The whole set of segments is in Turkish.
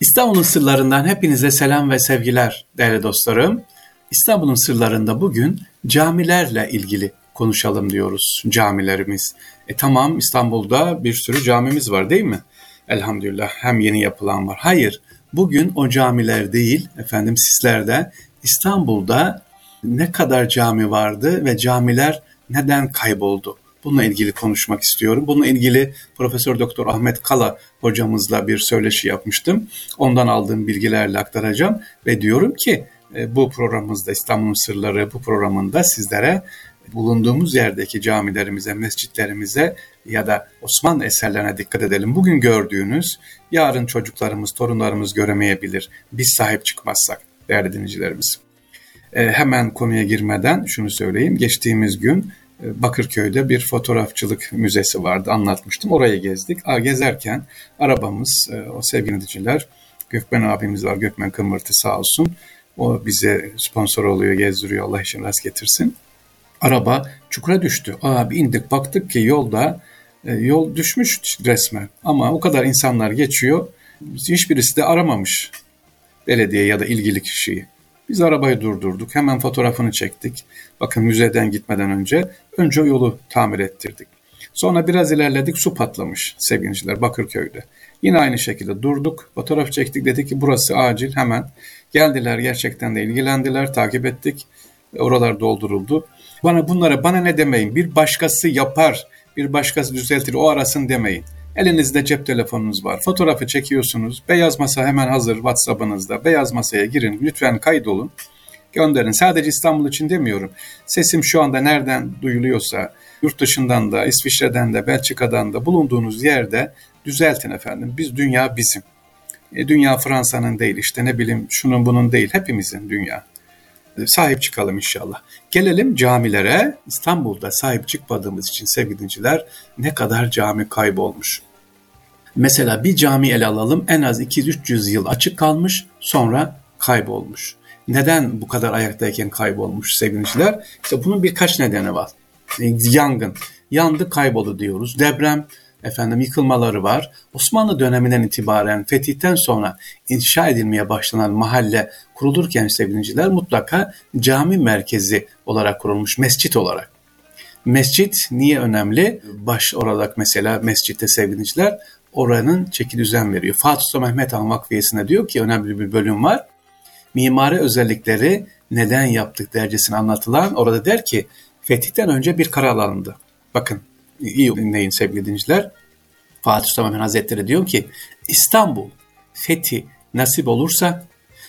İstanbul'un sırlarından hepinize selam ve sevgiler değerli dostlarım. İstanbul'un sırlarında bugün camilerle ilgili konuşalım diyoruz camilerimiz. E tamam İstanbul'da bir sürü camimiz var değil mi? Elhamdülillah hem yeni yapılan var. Hayır bugün o camiler değil efendim sizlerde İstanbul'da ne kadar cami vardı ve camiler neden kayboldu? Bununla ilgili konuşmak istiyorum. Bununla ilgili Profesör Doktor Ahmet Kala hocamızla bir söyleşi yapmıştım. Ondan aldığım bilgilerle aktaracağım ve diyorum ki e, bu programımızda İstanbul'un Sırları bu programında sizlere bulunduğumuz yerdeki camilerimize, mescitlerimize ya da Osmanlı eserlerine dikkat edelim. Bugün gördüğünüz yarın çocuklarımız, torunlarımız göremeyebilir. Biz sahip çıkmazsak değerli dinleyicilerimiz. E, hemen konuya girmeden şunu söyleyeyim. Geçtiğimiz gün Bakırköy'de bir fotoğrafçılık müzesi vardı anlatmıştım. Oraya gezdik. A, gezerken arabamız e, o sevgili dinleyiciler Gökmen abimiz var Gökmen Kımırtı sağ olsun. O bize sponsor oluyor gezdiriyor Allah için rast getirsin. Araba çukura düştü. Abi indik baktık ki yolda e, yol düşmüş resmen. Ama o kadar insanlar geçiyor. Hiçbirisi de aramamış belediye ya da ilgili kişiyi. Biz arabayı durdurduk. Hemen fotoğrafını çektik. Bakın müzeden gitmeden önce önce yolu tamir ettirdik. Sonra biraz ilerledik su patlamış sevgiliciler Bakırköy'de. Yine aynı şekilde durduk, fotoğraf çektik dedik ki burası acil hemen. Geldiler gerçekten de ilgilendiler, takip ettik. Oralar dolduruldu. Bana bunlara bana ne demeyin bir başkası yapar, bir başkası düzeltir o arasın demeyin. Elinizde cep telefonunuz var. Fotoğrafı çekiyorsunuz. Beyaz masa hemen hazır WhatsApp'ınızda. Beyaz masaya girin. Lütfen kaydolun. Gönderin. Sadece İstanbul için demiyorum. Sesim şu anda nereden duyuluyorsa yurt dışından da, İsviçre'den de, Belçika'dan da bulunduğunuz yerde düzeltin efendim. Biz dünya bizim. E, dünya Fransa'nın değil işte ne bileyim şunun bunun değil hepimizin dünya. E, sahip çıkalım inşallah. Gelelim camilere. İstanbul'da sahip çıkmadığımız için sevgili dinciler ne kadar cami kaybolmuş. Mesela bir cami ele alalım en az 200-300 yıl açık kalmış sonra kaybolmuş. Neden bu kadar ayaktayken kaybolmuş sevgiliciler? İşte bunun birkaç nedeni var. Yangın, yandı kayboldu diyoruz. Deprem, efendim yıkılmaları var. Osmanlı döneminden itibaren fetihten sonra inşa edilmeye başlanan mahalle kurulurken sevgiliciler mutlaka cami merkezi olarak kurulmuş, mescit olarak. Mescit niye önemli? Baş olarak mesela mescitte sevgiliciler oranın çeki düzen veriyor. Fatih Sultan Mehmet Han Vakfiyesi'ne diyor ki önemli bir bölüm var. Mimari özellikleri neden yaptık dercesine anlatılan orada der ki fetihten önce bir karar alındı. Bakın iyi dinleyin sevgili dinleyiciler. Fatih Sultan Mehmet Hazretleri diyor ki İstanbul fethi nasip olursa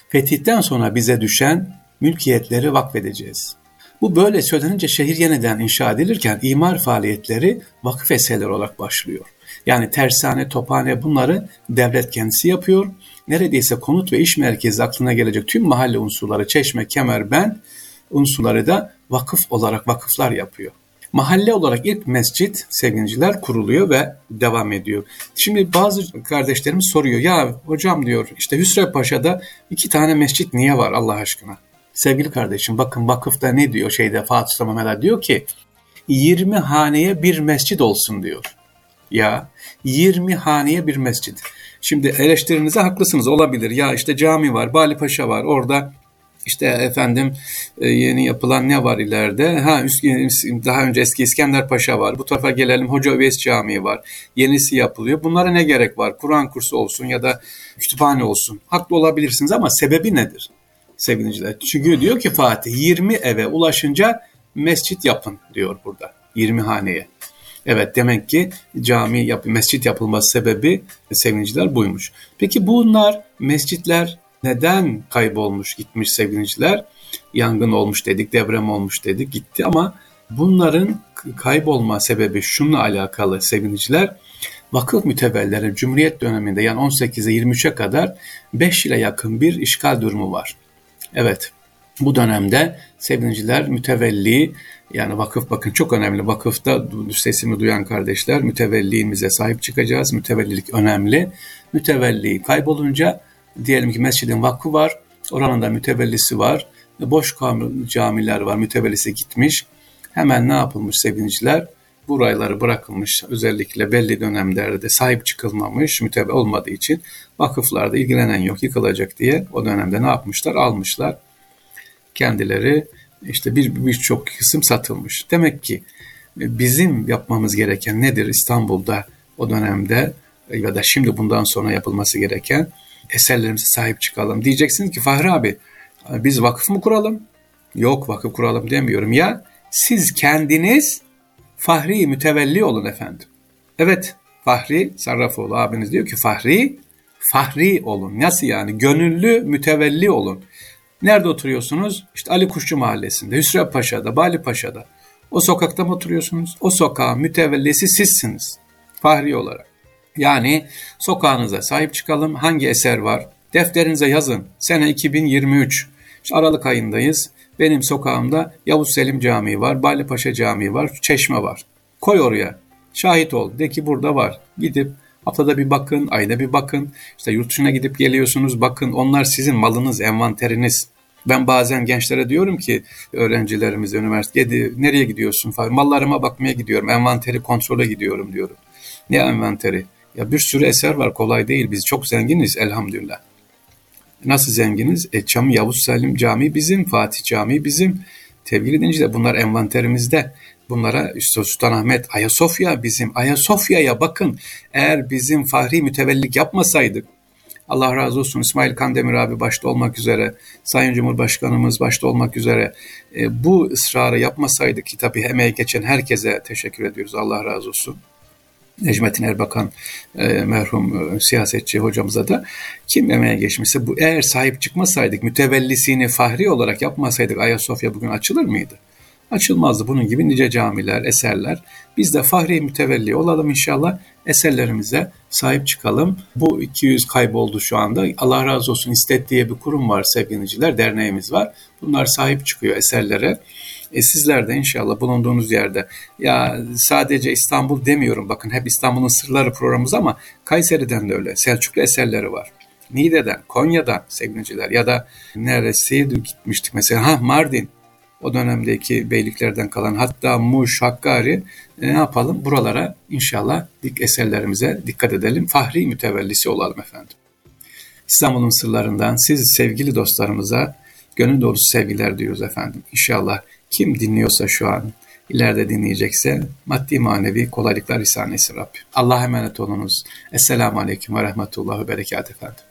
fetihten sonra bize düşen mülkiyetleri vakfedeceğiz. Bu böyle söylenince şehir yeniden inşa edilirken imar faaliyetleri vakıf eserleri olarak başlıyor. Yani tersane, tophane bunları devlet kendisi yapıyor. Neredeyse konut ve iş merkezi aklına gelecek tüm mahalle unsurları, çeşme, kemer, ben unsurları da vakıf olarak vakıflar yapıyor. Mahalle olarak ilk mescit sevgiliciler kuruluyor ve devam ediyor. Şimdi bazı kardeşlerimiz soruyor ya hocam diyor işte Hüsrev Paşa'da iki tane mescit niye var Allah aşkına? Sevgili kardeşim bakın vakıfta ne diyor şeyde Fatih Sultan diyor ki 20 haneye bir mescit olsun diyor. Ya 20 haneye bir mescit. Şimdi eleştirinize haklısınız olabilir. Ya işte cami var, Bali Paşa var. Orada işte efendim e, yeni yapılan ne var ileride? Ha daha önce eski İskender Paşa var. Bu tarafa gelelim Hoca Öves Camii var. Yenisi yapılıyor. Bunlara ne gerek var? Kur'an kursu olsun ya da kütüphane olsun. Haklı olabilirsiniz ama sebebi nedir? Sevgiliciler. Çünkü diyor ki Fatih 20 eve ulaşınca mescit yapın diyor burada. 20 haneye. Evet demek ki cami, yap mescit yapılması sebebi sevgiliciler buymuş. Peki bunlar mescitler neden kaybolmuş gitmiş sevgiliciler? Yangın olmuş dedik, deprem olmuş dedik gitti ama bunların kaybolma sebebi şununla alakalı sevgiliciler. Vakıf mütevelleri Cumhuriyet döneminde yani 18'e 23'e kadar 5 yıla yakın bir işgal durumu var. Evet bu dönemde sevgiliciler mütevelli yani vakıf bakın çok önemli. Vakıfta sesimi duyan kardeşler mütevelliğimize sahip çıkacağız. Mütevellilik önemli. Mütevelli kaybolunca diyelim ki mescidin vakfı var. Oranın da mütevellisi var. Boş camiler var. Mütevellisi gitmiş. Hemen ne yapılmış sevgiliciler? burayları bırakılmış özellikle belli dönemlerde sahip çıkılmamış mütebe olmadığı için vakıflarda ilgilenen yok yıkılacak diye o dönemde ne yapmışlar almışlar kendileri işte bir birçok kısım satılmış. Demek ki e, bizim yapmamız gereken nedir İstanbul'da o dönemde ya da şimdi bundan sonra yapılması gereken eserlerimize sahip çıkalım. Diyeceksiniz ki Fahri abi biz vakıf mı kuralım? Yok vakıf kuralım demiyorum. Ya siz kendiniz Fahri mütevelli olun efendim. Evet Fahri Sarrafoğlu abiniz diyor ki Fahri Fahri olun. Nasıl yani? Gönüllü mütevelli olun. Nerede oturuyorsunuz? İşte Ali Kuşçu Mahallesi'nde, Hüsrev Paşa'da, Bali Paşa'da. O sokakta mı oturuyorsunuz? O sokağın mütevellisi sizsiniz. Fahri olarak. Yani sokağınıza sahip çıkalım. Hangi eser var? Defterinize yazın. Sene 2023. İşte Aralık ayındayız. Benim sokağımda Yavuz Selim Camii var, Bali Paşa Camii var, Çeşme var. Koy oraya. Şahit ol. De ki burada var. Gidip haftada bir bakın, ayda bir bakın. İşte yurt dışına gidip geliyorsunuz. Bakın onlar sizin malınız, envanteriniz. Ben bazen gençlere diyorum ki öğrencilerimiz üniversitede nereye gidiyorsun falan. Mallarıma bakmaya gidiyorum. Envanteri kontrole gidiyorum diyorum. Ne envanteri? Ya bir sürü eser var kolay değil. Biz çok zenginiz elhamdülillah. Nasıl zenginiz? E Çam Yavuz Selim Camii bizim, Fatih Camii bizim. Sevgili dinleyiciler bunlar envanterimizde. Bunlara işte Sultanahmet, Ayasofya bizim. Ayasofya'ya bakın. Eğer bizim fahri mütevellik yapmasaydık, Allah razı olsun İsmail Kandemir abi başta olmak üzere, Sayın Cumhurbaşkanımız başta olmak üzere e, bu ısrarı yapmasaydık ki tabii emeği geçen herkese teşekkür ediyoruz. Allah razı olsun. Necmettin Erbakan e, merhum e, siyasetçi hocamıza da kim emeğe geçmişse bu eğer sahip çıkmasaydık mütevellisini fahri olarak yapmasaydık Ayasofya bugün açılır mıydı? Açılmazdı. Bunun gibi nice camiler, eserler. Biz de fahri mütevelli olalım inşallah. Eserlerimize sahip çıkalım. Bu 200 kayboldu şu anda. Allah razı olsun İstet diye bir kurum var sevgiliciler, derneğimiz var. Bunlar sahip çıkıyor eserlere. E sizler de inşallah bulunduğunuz yerde ya sadece İstanbul demiyorum bakın hep İstanbul'un sırları programımız ama Kayseri'den de öyle Selçuklu eserleri var. Niğde'den, Konya'dan sevgiliciler ya da neresiydi gitmiştik mesela ha Mardin o dönemdeki beyliklerden kalan hatta Muş, Hakkari e, ne yapalım buralara inşallah dik eserlerimize dikkat edelim. Fahri mütevellisi olalım efendim. İstanbul'un sırlarından siz sevgili dostlarımıza gönül dolusu sevgiler diyoruz efendim. İnşallah kim dinliyorsa şu an ileride dinleyecekse maddi manevi kolaylıklar ihsan etsin Rabbim. Allah'a emanet olunuz. Esselamu Aleyküm ve Rahmetullah ve Berekat efendim.